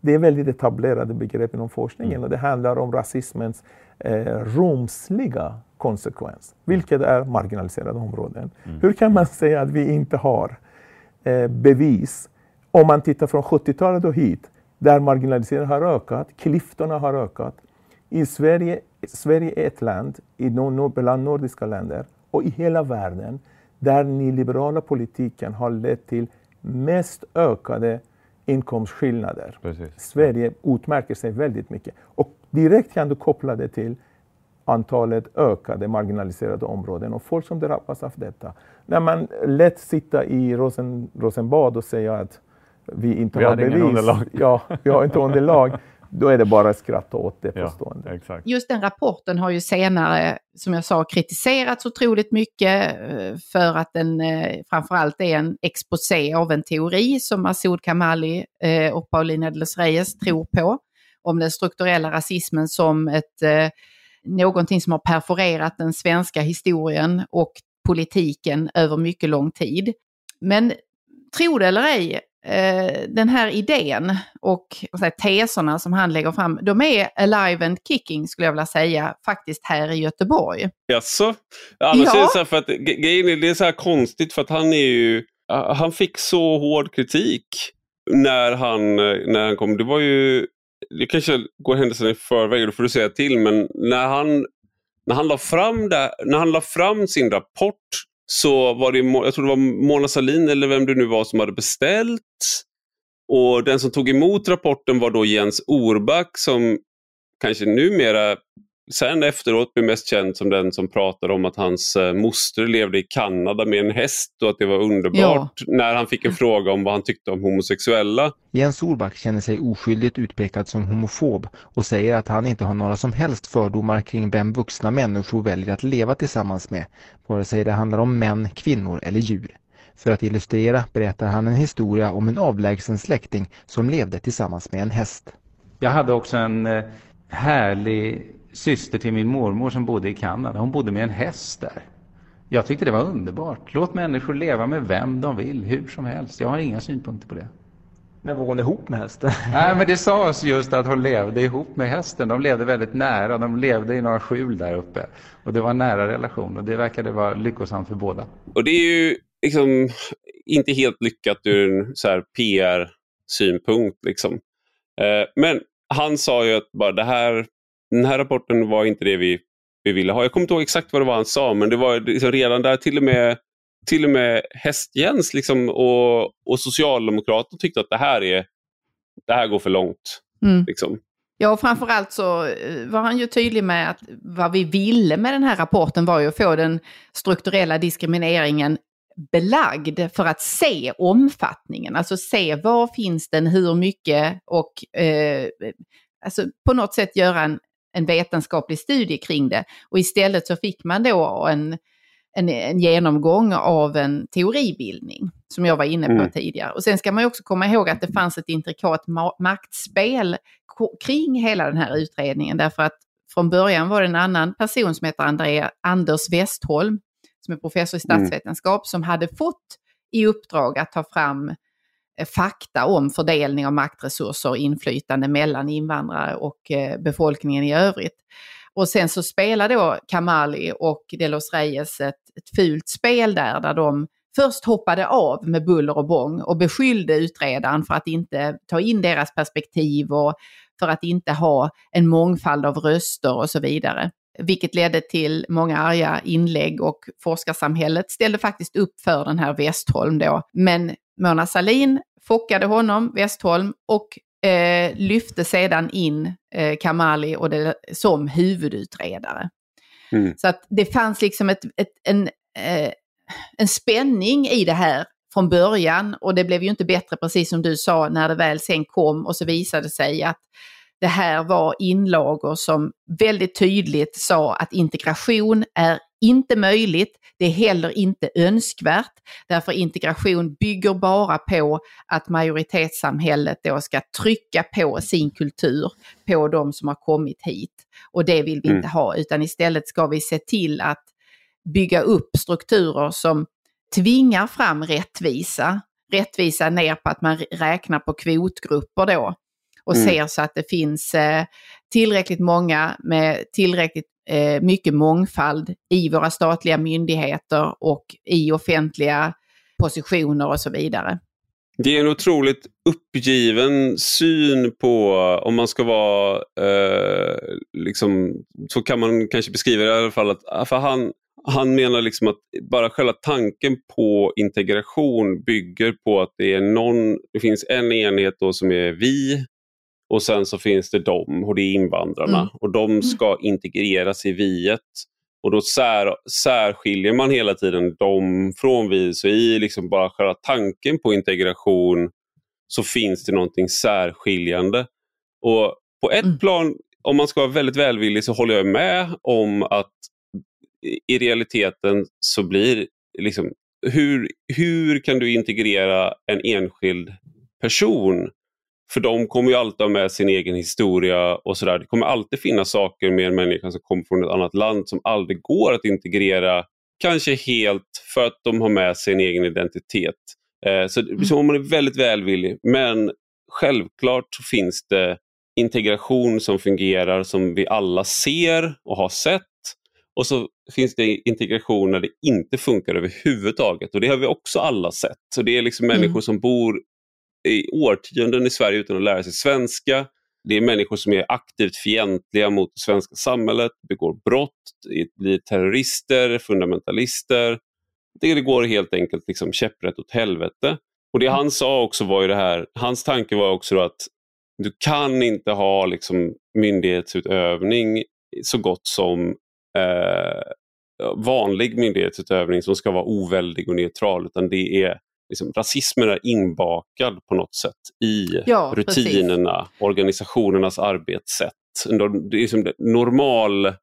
Det är väldigt etablerade begrepp inom forskningen och det handlar om rasismens eh, rumsliga konsekvens, vilket är marginaliserade områden. Hur kan man säga att vi inte har eh, bevis om man tittar från 70-talet och hit, där marginaliseringen har ökat, klyftorna har ökat. I Sverige, Sverige är ett land i bland nordiska länder och i hela världen där den liberala politiken har lett till mest ökade inkomstskillnader. Precis. Sverige utmärker sig väldigt mycket. Och direkt kan du koppla det till antalet ökade marginaliserade områden och folk som drabbas av detta. När man lätt sitta i Rosen, Rosenbad och säga att vi inte Vi har bevis. underlag. Ja, vi har inte underlag. Då är det bara att skratta åt det Ja, påståendet. exakt. Just den rapporten har ju senare, som jag sa, kritiserats otroligt mycket eh, för att den eh, framförallt är en exposé av en teori som Masoud Kamali eh, och Paulina de los Reyes tror på, om den strukturella rasismen som ett, någonting som har perforerat den svenska historien och politiken över mycket lång tid. Men tro det eller ej, den här idén och säger, teserna som han lägger fram, de är alive and kicking skulle jag vilja säga, faktiskt här i Göteborg. Jaså? Annars Ja. är det så här för att det är så här konstigt för att han är ju, han fick så hård kritik när han, när han kom. Det var ju, det kanske går händelserna i förväg, då får du säga till, men när han, när han la fram, det, när han la fram sin rapport så var det, jag tror det var Mona Sahlin eller vem det nu var som hade beställt. Och den som tog emot rapporten var då Jens Orback som kanske numera sen efteråt blev mest känd som den som pratade om att hans eh, moster levde i Kanada med en häst och att det var underbart när han fick en fråga om vad han tyckte om homosexuella. Jens Orback känner sig oskyldigt utpekad som homofob och säger att han inte har några som helst fördomar kring vem vuxna människor väljer att leva tillsammans med, vare sig det handlar om män, kvinnor eller djur. För att illustrera berättar han en historia om en avlägsen släkting som levde tillsammans med en häst. Jag hade också en eh, härlig syster till min mormor som bodde i Kanada. Hon bodde med en häst där. Jag tyckte det var underbart. Låt människor leva med vem de vill, hur som helst. Jag har inga synpunkter på det. Men var hon ihop med hästen? Nej, men det sades just att hon levde ihop med hästen. De levde väldigt nära. De levde i några skjul där uppe. Och det var en nära relation och det verkade vara lyckosamt för båda. Och det är ju liksom inte helt lyckat ur en så här PR-synpunkt. Liksom. Eh, men han sa ju att bara det här, den här rapporten var inte det vi, vi ville ha. Jag kommer inte ihåg exakt vad det var han sa, men det var liksom redan där till och med till och med Hästjens liksom, och, och Socialdemokraterna tyckte att det här, är, det här går för långt. Mm. Liksom. Ja, och framförallt så eh, var han ju tydlig med att vad vi ville med den här rapporten var ju att få den strukturella diskrimineringen belagd för att se omfattningen, alltså se var finns den, hur mycket och eh, alltså på något sätt göra en, en vetenskaplig studie kring det. Och istället så fick man då en, en, en genomgång av en teoribildning som jag var inne på Mm. tidigare. Och sen ska man också komma ihåg att det fanns ett intrikat ma- maktspel kring hela den här utredningen därför att från början var det en annan person som heter Andrea, Anders Westholm som är professor i Mm. statsvetenskap som hade fått i uppdrag att ta fram fakta om fördelning av maktresurser och inflytande mellan invandrare och eh, befolkningen i övrigt. Och sen så spelar då Kamali och Delos Reyes ett, ett fult spel där, där de först hoppade av med buller och bång och beskyllde utredaren för att inte ta in deras perspektiv och för att inte ha en mångfald av röster och så vidare. Vilket ledde till många arga inlägg och forskarsamhället ställde faktiskt upp för den här Westholm då. Men Mona Sahlin fockade honom, Westholm, och eh, lyfte sedan in eh, Kamali och det, som huvudutredare. Mm. Så att det fanns liksom ett, ett, en, eh, en spänning i det här från början och det blev ju inte bättre precis som du sa när det väl sen kom och så visade sig att det här var inlagor som väldigt tydligt sa att integration är inte möjligt, det är heller inte önskvärt, därför integration bygger bara på att majoritetssamhället då ska trycka på sin kultur på de som har kommit hit. Och det vill vi Mm. inte ha, utan istället ska vi se till att bygga upp strukturer som tvingar fram rättvisa. Rättvisa ner på att man räknar på kvotgrupper då och Mm. ser så att det finns eh, tillräckligt många med tillräckligt eh, mycket mångfald i våra statliga myndigheter och i offentliga positioner och så vidare. Det är en otroligt uppgiven syn på, om man ska vara, eh, liksom, så kan man kanske beskriva det i alla fall, att, ah, för han, han menar liksom att bara själva tanken på integration bygger på att det är någon, det finns en enhet då som är vi och sen så finns det dem och det är invandrarna Mm. och de ska integreras i viet. Och då sär, särskiljer man hela tiden dem från vi. Så i liksom bara själva tanken på integration så finns det någonting särskiljande. Och på ett Mm. plan, om man ska vara väldigt välvillig, så håller jag med om att i- i realiteten så blir liksom, hur, hur kan du integrera en enskild person? För de kommer ju alltid ha med sin egen historia och sådär. Det kommer alltid finnas saker med en människa som kommer från ett annat land som aldrig går att integrera, kanske helt för att de har med sig en egen identitet. Eh, så, så man är väldigt välvillig. Men självklart så finns det integration som fungerar som vi alla ser och har sett. Och så finns det integration när det inte funkar överhuvudtaget. Och det har vi också alla sett. Så det är liksom Mm. människor som bor i årtionden i Sverige utan att lära sig svenska. Det är människor som är aktivt fientliga mot det svenska samhället, begår brott, blir terrorister, fundamentalister. Det går helt enkelt liksom käpprätt åt helvete. Och det han sa också var ju det här, hans tanke var också då att du kan inte ha liksom myndighetsutövning så gott som eh, vanlig myndighetsutövning som ska vara oväldig och neutral, utan det är liksom, rasismen är inbakad på något sätt i Ja, precis. rutinerna, organisationernas arbetssätt. Det är liksom normal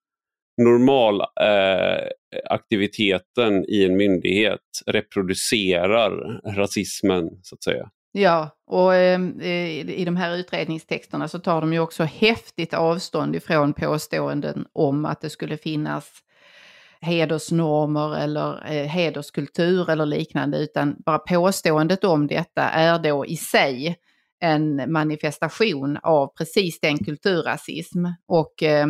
normal eh, aktiviteten i en myndighet reproducerar rasismen så att säga. Ja, och eh, i de här utredningstexterna så tar de ju också häftigt avstånd ifrån påståenden om att det skulle finnas hedersnormer eller eh, hederskultur eller liknande, utan bara påståendet om detta är då i sig en manifestation av precis den kulturrasism och eh,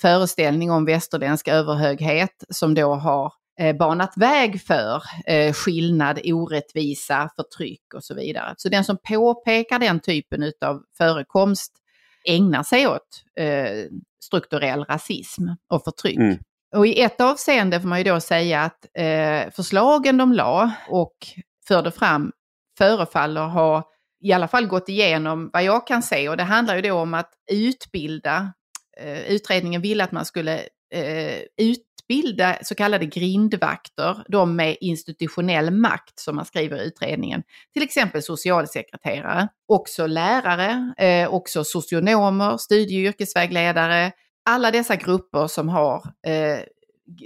föreställning om västerländsk överhöghet som då har eh, banat väg för eh, skillnad, orättvisa, förtryck och så vidare. Så den som påpekar den typen av förekomst ägnar sig åt eh, strukturell rasism och förtryck. Mm. Och i ett avseende får man ju då säga att eh, förslagen de la och förde fram förefaller ha i alla fall gått igenom vad jag kan se och det handlar ju då om att utbilda, eh, utredningen ville att man skulle eh, utbilda så kallade grindvakter, de med institutionell makt som man skriver i utredningen. Till exempel socialsekreterare, också lärare, eh, också socionomer, studie och yrkesvägledare, alla dessa grupper som, har, eh,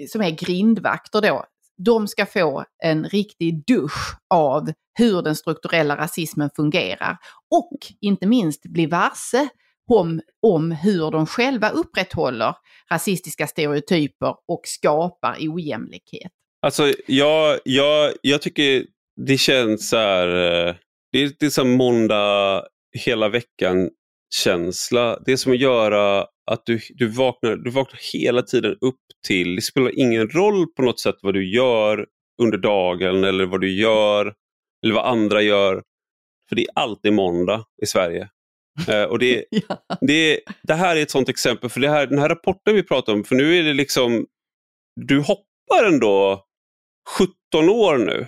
som är grindvakter då, de ska få en riktig dusch av hur den strukturella rasismen fungerar och inte minst bli varse om, om hur de själva upprätthåller rasistiska stereotyper och skapar ojämlikhet. Alltså, jag, jag, jag tycker det känns så här, eh, det är, lite som måndag hela veckan-känsla. Det är som att göra att du, du, vaknar, du vaknar hela tiden upp till, det spelar ingen roll på något sätt vad du gör under dagen eller vad du gör eller vad andra gör. För det är alltid måndag i Sverige. Eh, och det, ja. det, det här är ett sånt exempel, för det här, den här rapporten vi pratar om, för nu är det liksom, du hoppar ändå 17 år nu.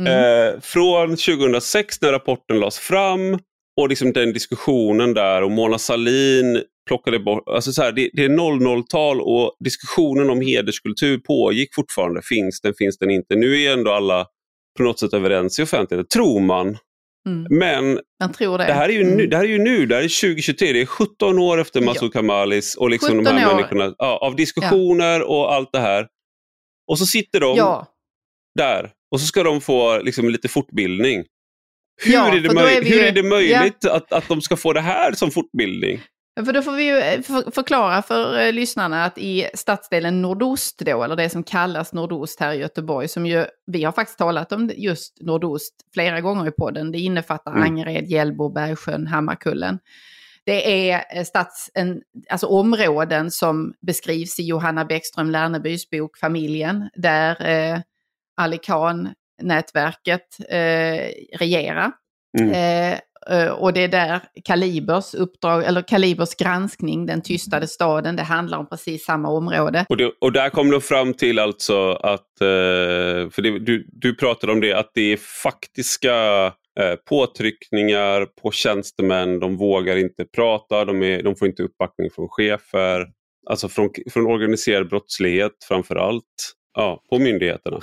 Mm. Eh, från 2006 när rapporten lades fram och liksom den diskussionen där och Mona Salin plockade bort, alltså så här, det, det är 00-tal och diskussionen om hederskultur pågick fortfarande. Finns den, finns den inte? Nu är ändå alla på något sätt överens i offentligheten, tror man. Mm. Men Man tror det. det här, är ju nu, Mm. det här är ju nu, det här är 2023, det är 17 år efter Massoud Kamalis och liksom de 17 här år. människorna, ja, av diskussioner och allt det här. Och så sitter de Ja, där och så ska de få liksom, lite fortbildning. Hur, Ja, är, det möj- är vi hur är det möjligt att, att de ska få det här som fortbildning? För då får vi ju eh, för, förklara för eh, lyssnarna att i stadsdelen Nordost då, eller det som kallas Nordost här i Göteborg, som ju, vi har faktiskt talat om just Nordost flera gånger i podden, det innefattar Mm. Angered, Hjällbo, Bergsjön, Hammarkullen. Det är eh, stads, en, alltså områden som beskrivs i Johanna Bäckström Lernebys bok Familjen, där eh, Ali Khan-nätverket eh, regerar. Mm. Eh, och det är där Kalibers uppdrag, eller Kalibers granskning, Den tystade staden, det handlar om precis samma område. Och, det, och där kom de fram till alltså att, eh, för det, du, du pratade om det, att det är faktiska eh, påtryckningar på tjänstemän. De vågar inte prata, de, är, de får inte uppbackning från chefer. Alltså från, från organiserad brottslighet framför allt. Ja, på myndigheterna.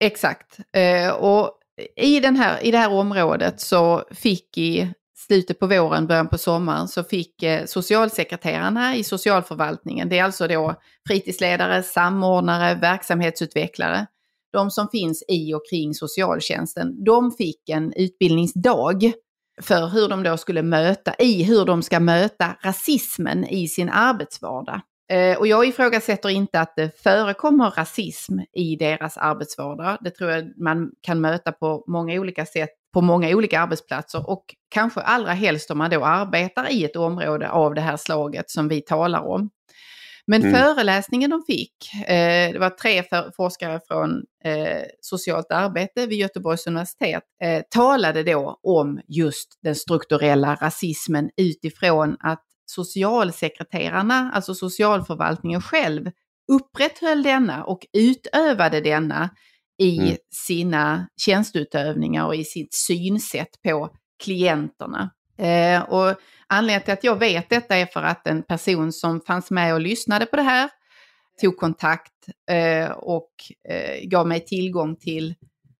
Exakt. Eh, och i, den här, i det här området så fick i slutet på våren, början på sommaren, så fick eh, socialsekreterarna i socialförvaltningen, det är alltså då fritidsledare, samordnare, verksamhetsutvecklare, de som finns i och kring socialtjänsten, de fick en utbildningsdag för hur de då skulle möta, i hur de ska möta rasismen i sin arbetsvardag. Eh, och jag ifrågasätter inte att det förekommer rasism i deras arbetsvardag. Det tror jag man kan möta på många olika sätt på många olika arbetsplatser och kanske allra helst om man då arbetar i ett område av det här slaget som vi talar om. Men Mm. föreläsningen de fick, eh, det var tre för, forskare från eh, socialt arbete vid Göteborgs universitet, eh, talade då om just den strukturella rasismen utifrån att socialsekreterarna, alltså socialförvaltningen själv, upprätthöll denna och utövade denna i Mm. sina tjänsteutövningar och i sitt synsätt på klienterna. Eh, och anledningen till att jag vet detta är för att en person som fanns med och lyssnade på det här tog kontakt eh, och eh, gav mig tillgång till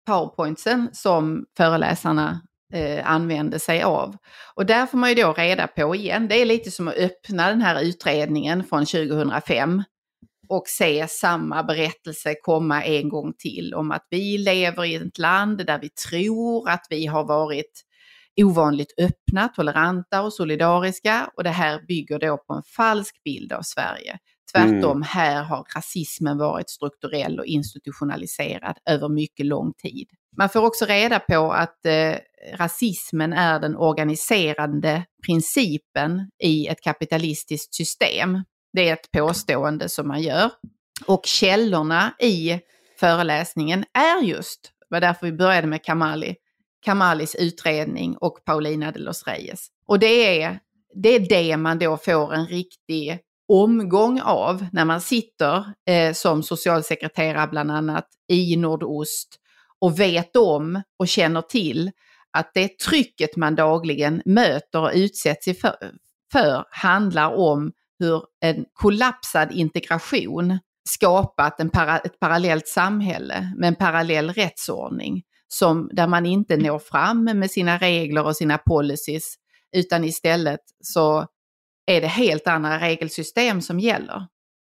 powerpointsen som föreläsarna eh, använde sig av. Och där får man ju då reda på igen, det är lite som att öppna den här utredningen från 2005. och se samma berättelse komma en gång till om att vi lever i ett land där vi tror att vi har varit ovanligt öppna, toleranta och solidariska och det här bygger då på en falsk bild av Sverige. Tvärtom, mm. här har rasismen varit strukturell och institutionaliserad över mycket lång tid. Man får också reda på att eh, rasismen är den organiserande principen i ett kapitalistiskt system. Det är ett påstående som man gör. Och källorna i föreläsningen är just, det var därför vi började med Kamali, Kamalis utredning och Paulina de los Reyes. Och det är, det är det man då får en riktig omgång av när man sitter eh, som socialsekreterare bland annat i Nordost och vet om och känner till att det trycket man dagligen möter och utsätts för, för handlar om hur en kollapsad integration skapat en para, ett parallellt samhälle med en parallell rättsordning som, där man inte når fram med sina regler och sina policies utan istället så är det helt andra regelsystem som gäller.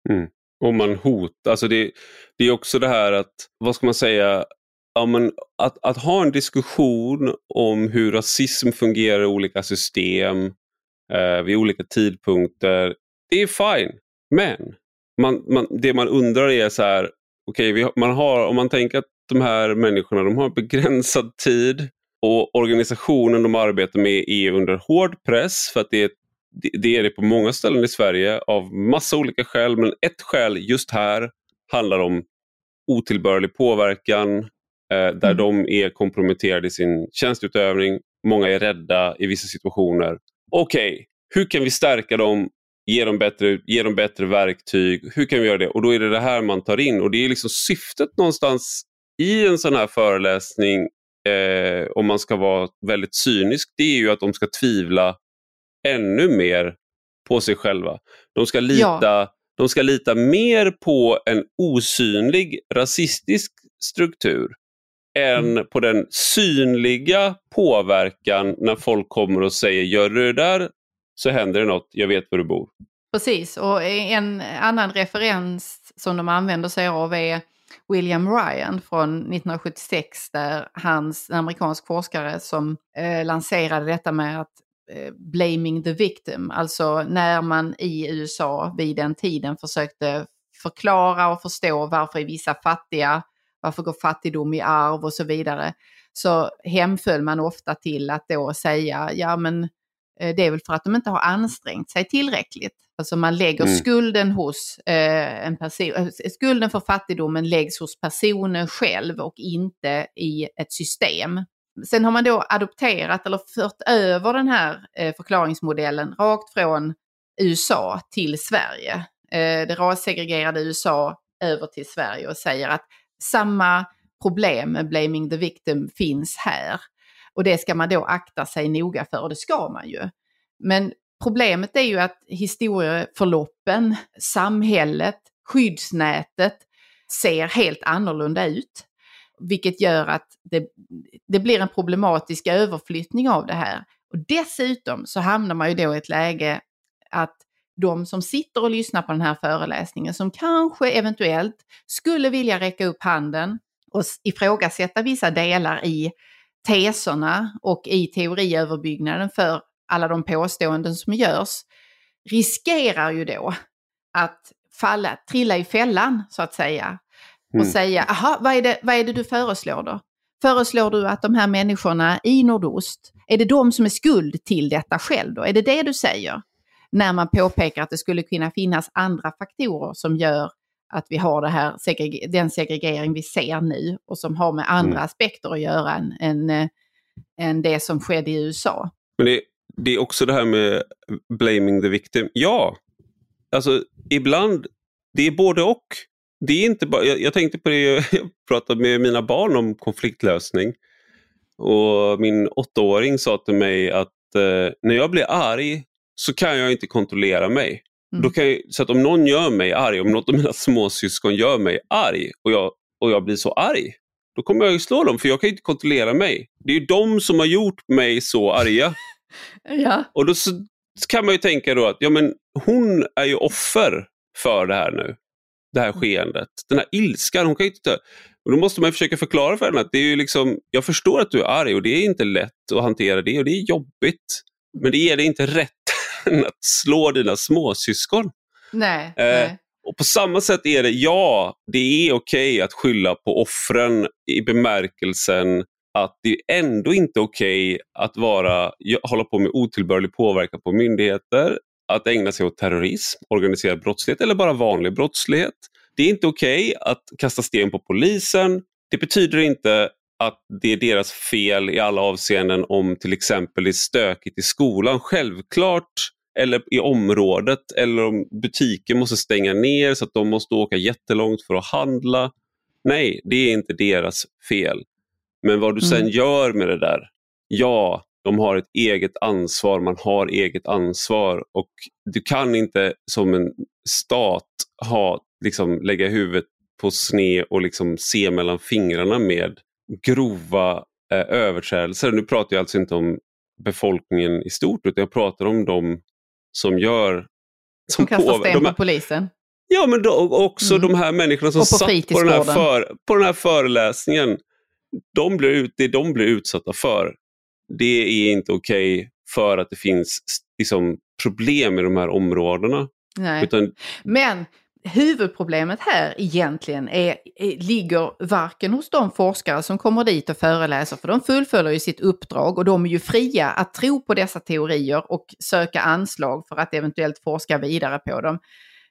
Mm. Och man hotar, alltså det, det är också det här att, vad ska man säga, ja, men att, att ha en diskussion om hur rasism fungerar i olika system eh, vid olika tidpunkter, det är fine. Men man, man, det man undrar är så här, okay, man har, om man tänker att de här människorna de har begränsad tid och organisationen de arbetar med är under hård press för att det är, det är det på många ställen i Sverige av massa olika skäl. Men ett skäl just här handlar om otillbörlig påverkan eh, där mm. de är komprometterade i sin tjänstutövning. Många är rädda i vissa situationer. Okej, okay, hur kan vi stärka dem ge dem, bättre, ge dem bättre verktyg. Hur kan vi göra det? Och då är det det här man tar in och det är liksom syftet någonstans i en sån här föreläsning, eh, om man ska vara väldigt cynisk, det är ju att de ska tvivla ännu mer på sig själva. De ska lita, ja. de ska lita mer på en osynlig rasistisk struktur än mm. på den synliga påverkan när folk kommer och säger gör du det där så händer det något, jag vet var du bor. Precis, och en annan referens som de använder sig av är William Ryan från 1976 där hans en amerikansk forskare som eh, lanserade detta med att blaming the victim, alltså när man i USA vid den tiden försökte förklara och förstå varför är vissa fattiga, varför går fattigdom i arv och så vidare, så hemföll man ofta till att då säga, ja men eh, det är väl för att de inte har ansträngt sig tillräckligt. Alltså man lägger mm. skulden hos eh, en person, eh, skulden för fattigdomen läggs hos personen själv och inte i ett system. Sen har man då adopterat eller fört över den här eh, förklaringsmodellen rakt från USA till Sverige. Eh, det rassegregerade USA över till Sverige och säger att samma problem med blaming the victim finns här. Och det ska man då akta sig noga för och det ska man ju. Men Problemet är ju att historieförloppen, samhället, skyddsnätet ser helt annorlunda ut. Vilket gör att det, det blir en problematisk överflyttning av det här. Och dessutom så hamnar man ju då i ett läge att de som sitter och lyssnar på den här föreläsningen som kanske eventuellt skulle vilja räcka upp handen och ifrågasätta vissa delar i teserna och i teoriöverbyggnaden för alla de påståenden som görs, riskerar ju då att falla, trilla i fällan så att säga. Och mm. säga, aha, vad är, det, vad är det du föreslår då? Föreslår du att de här människorna i Nordost, är det de som är skuld till detta själv då? Är det det du säger? När man påpekar att det skulle kunna finnas andra faktorer som gör att vi har det här, den segregering vi ser nu och som har med andra mm. aspekter att göra än, än, eh, än det som skedde i USA. Men det, det är också det här med blaming the victim. Ja, alltså ibland, det är både och. Det är inte bara, jag, jag tänkte på det, jag pratade med mina barn om konfliktlösning. Och min åttaåring sa till mig att eh, när jag blir arg så kan jag inte kontrollera mig. Mm. Jag, så att om någon gör mig arg, om något av mina småsyskon gör mig arg och jag, och jag blir så arg, då kommer jag ju slå dem för jag kan inte kontrollera mig. Det är de som har gjort mig så arga. Ja. Och då så, kan man ju tänka då att ja, men hon är ju offer för det här nu. Det här skeendet. Den här ilskan, hon kan inte... Och då måste man försöka förklara för henne att det är ju liksom, jag förstår att du är arg och det är inte lätt att hantera det och det är jobbigt. Men det ger dig inte rätten att slå dina småsyskon. Nej, Eh, nej. och på samma sätt är det, ja, det är okej att skylla på offren i bemärkelsen att det är ändå inte okej att vara, hålla på med otillbörlig påverkan på myndigheter, att ägna sig åt terrorism, organiserad brottslighet eller bara vanlig brottslighet. Det är inte okej att kasta sten på polisen. Det betyder inte att det är deras fel i alla avseenden om till exempel det är stökigt i skolan. Självklart eller i området eller om butiker måste stänga ner så att de måste åka jättelångt för att handla. Nej, det är inte deras fel. Men vad du sen Mm. gör med det där, ja, de har ett eget ansvar, man har eget ansvar och du kan inte som en stat ha, liksom, lägga huvudet på sne och liksom se mellan fingrarna med grova eh, överträdelser. Nu pratar jag alltså inte om befolkningen i stort utan jag pratar om de som gör... Som kastar påver- sten på polisen. Ja, men då, också Mm. de här människorna som på satt på den, här för, på den här föreläsningen. De blir ut, det de blir utsatta för, det är inte okej för att det finns liksom, problem i de här områdena. Nej. Utan, Men huvudproblemet här egentligen är, är, ligger varken hos de forskare som kommer dit och föreläser, för de fullföljer ju sitt uppdrag och de är ju fria att tro på dessa teorier och söka anslag för att eventuellt forska vidare på dem.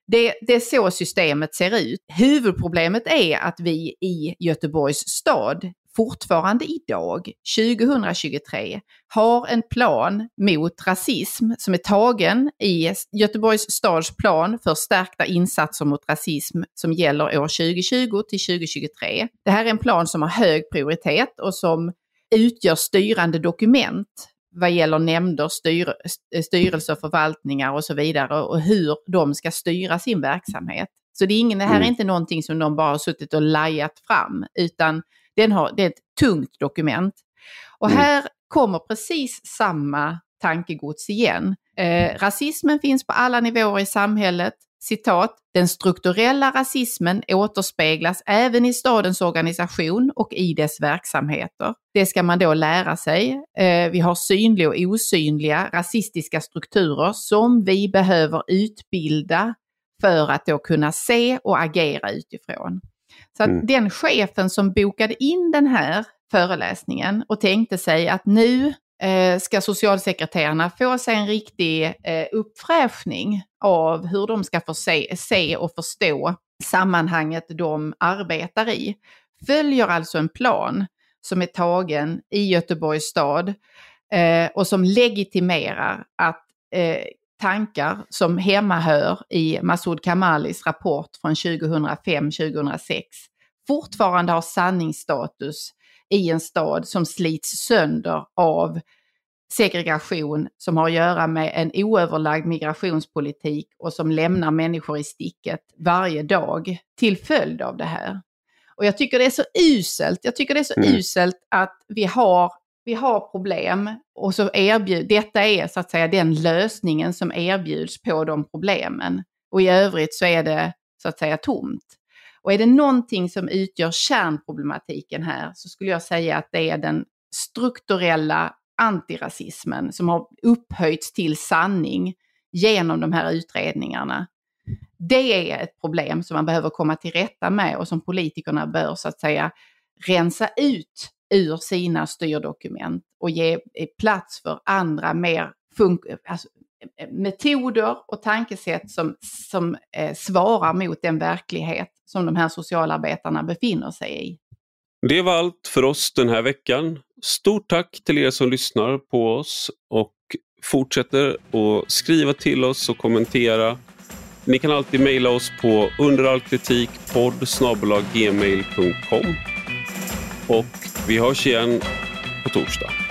Det, det är så systemet ser ut. Huvudproblemet är att vi i Göteborgs stad fortfarande idag, 2023, har en plan mot rasism som är tagen i Göteborgs stads plan för stärkta insatser mot rasism som gäller år 2020 till 2023. Det här är en plan som har hög prioritet och som utgör styrande dokument vad gäller nämnder, styr, styrelser, förvaltningar och så vidare och hur de ska styra sin verksamhet. Så det, är ingen, det här är Mm. inte någonting som de bara har suttit och lajat fram utan den har, det är ett tungt dokument. Och Mm. här kommer precis samma tankegods igen. Eh, rasismen finns på alla nivåer i samhället. Citat, den strukturella rasismen återspeglas även i stadens organisation och i dess verksamheter. Det ska man då lära sig. Eh, vi har synliga och osynliga rasistiska strukturer som vi behöver utbilda för att då kunna se och agera utifrån. Så att Mm. den chefen som bokade in den här föreläsningen och tänkte sig att nu eh, ska socialsekreterarna få sig en riktig eh, uppfräschning av hur de ska få se, se och förstå sammanhanget de arbetar i. Följer alltså en plan som är tagen i Göteborgs stad eh, och som legitimerar att eh, tankar som hemmahör i Masoud Kamalis rapport från 2005-2006 fortfarande har sanningsstatus i en stad som slits sönder av segregation som har att göra med en oöverlagd migrationspolitik och som lämnar människor i sticket varje dag till följd av det här. Och jag tycker det är så uselt, jag tycker det är så Mm. uselt att vi har, vi har problem och så erbjud, detta är så att säga den lösningen som erbjuds på de problemen. Och i övrigt så är det så att säga tomt. Och är det någonting som utgör kärnproblematiken här så skulle jag säga att det är den strukturella antirasismen som har upphöjts till sanning genom de här utredningarna. Det är ett problem som man behöver komma till rätta med och som politikerna bör så att säga rensa ut ur sina styrdokument och ge eh, plats för andra mer fun- alltså, eh, metoder och tankesätt som, som eh, svarar mot den verklighet som de här socialarbetarna befinner sig i. Det var allt för oss den här veckan. Stort tack till er som lyssnar på oss och fortsätter att skriva till oss och kommentera. Ni kan alltid mejla oss på underallkritikpodd gmail.com och vi hörs igen på torsdag.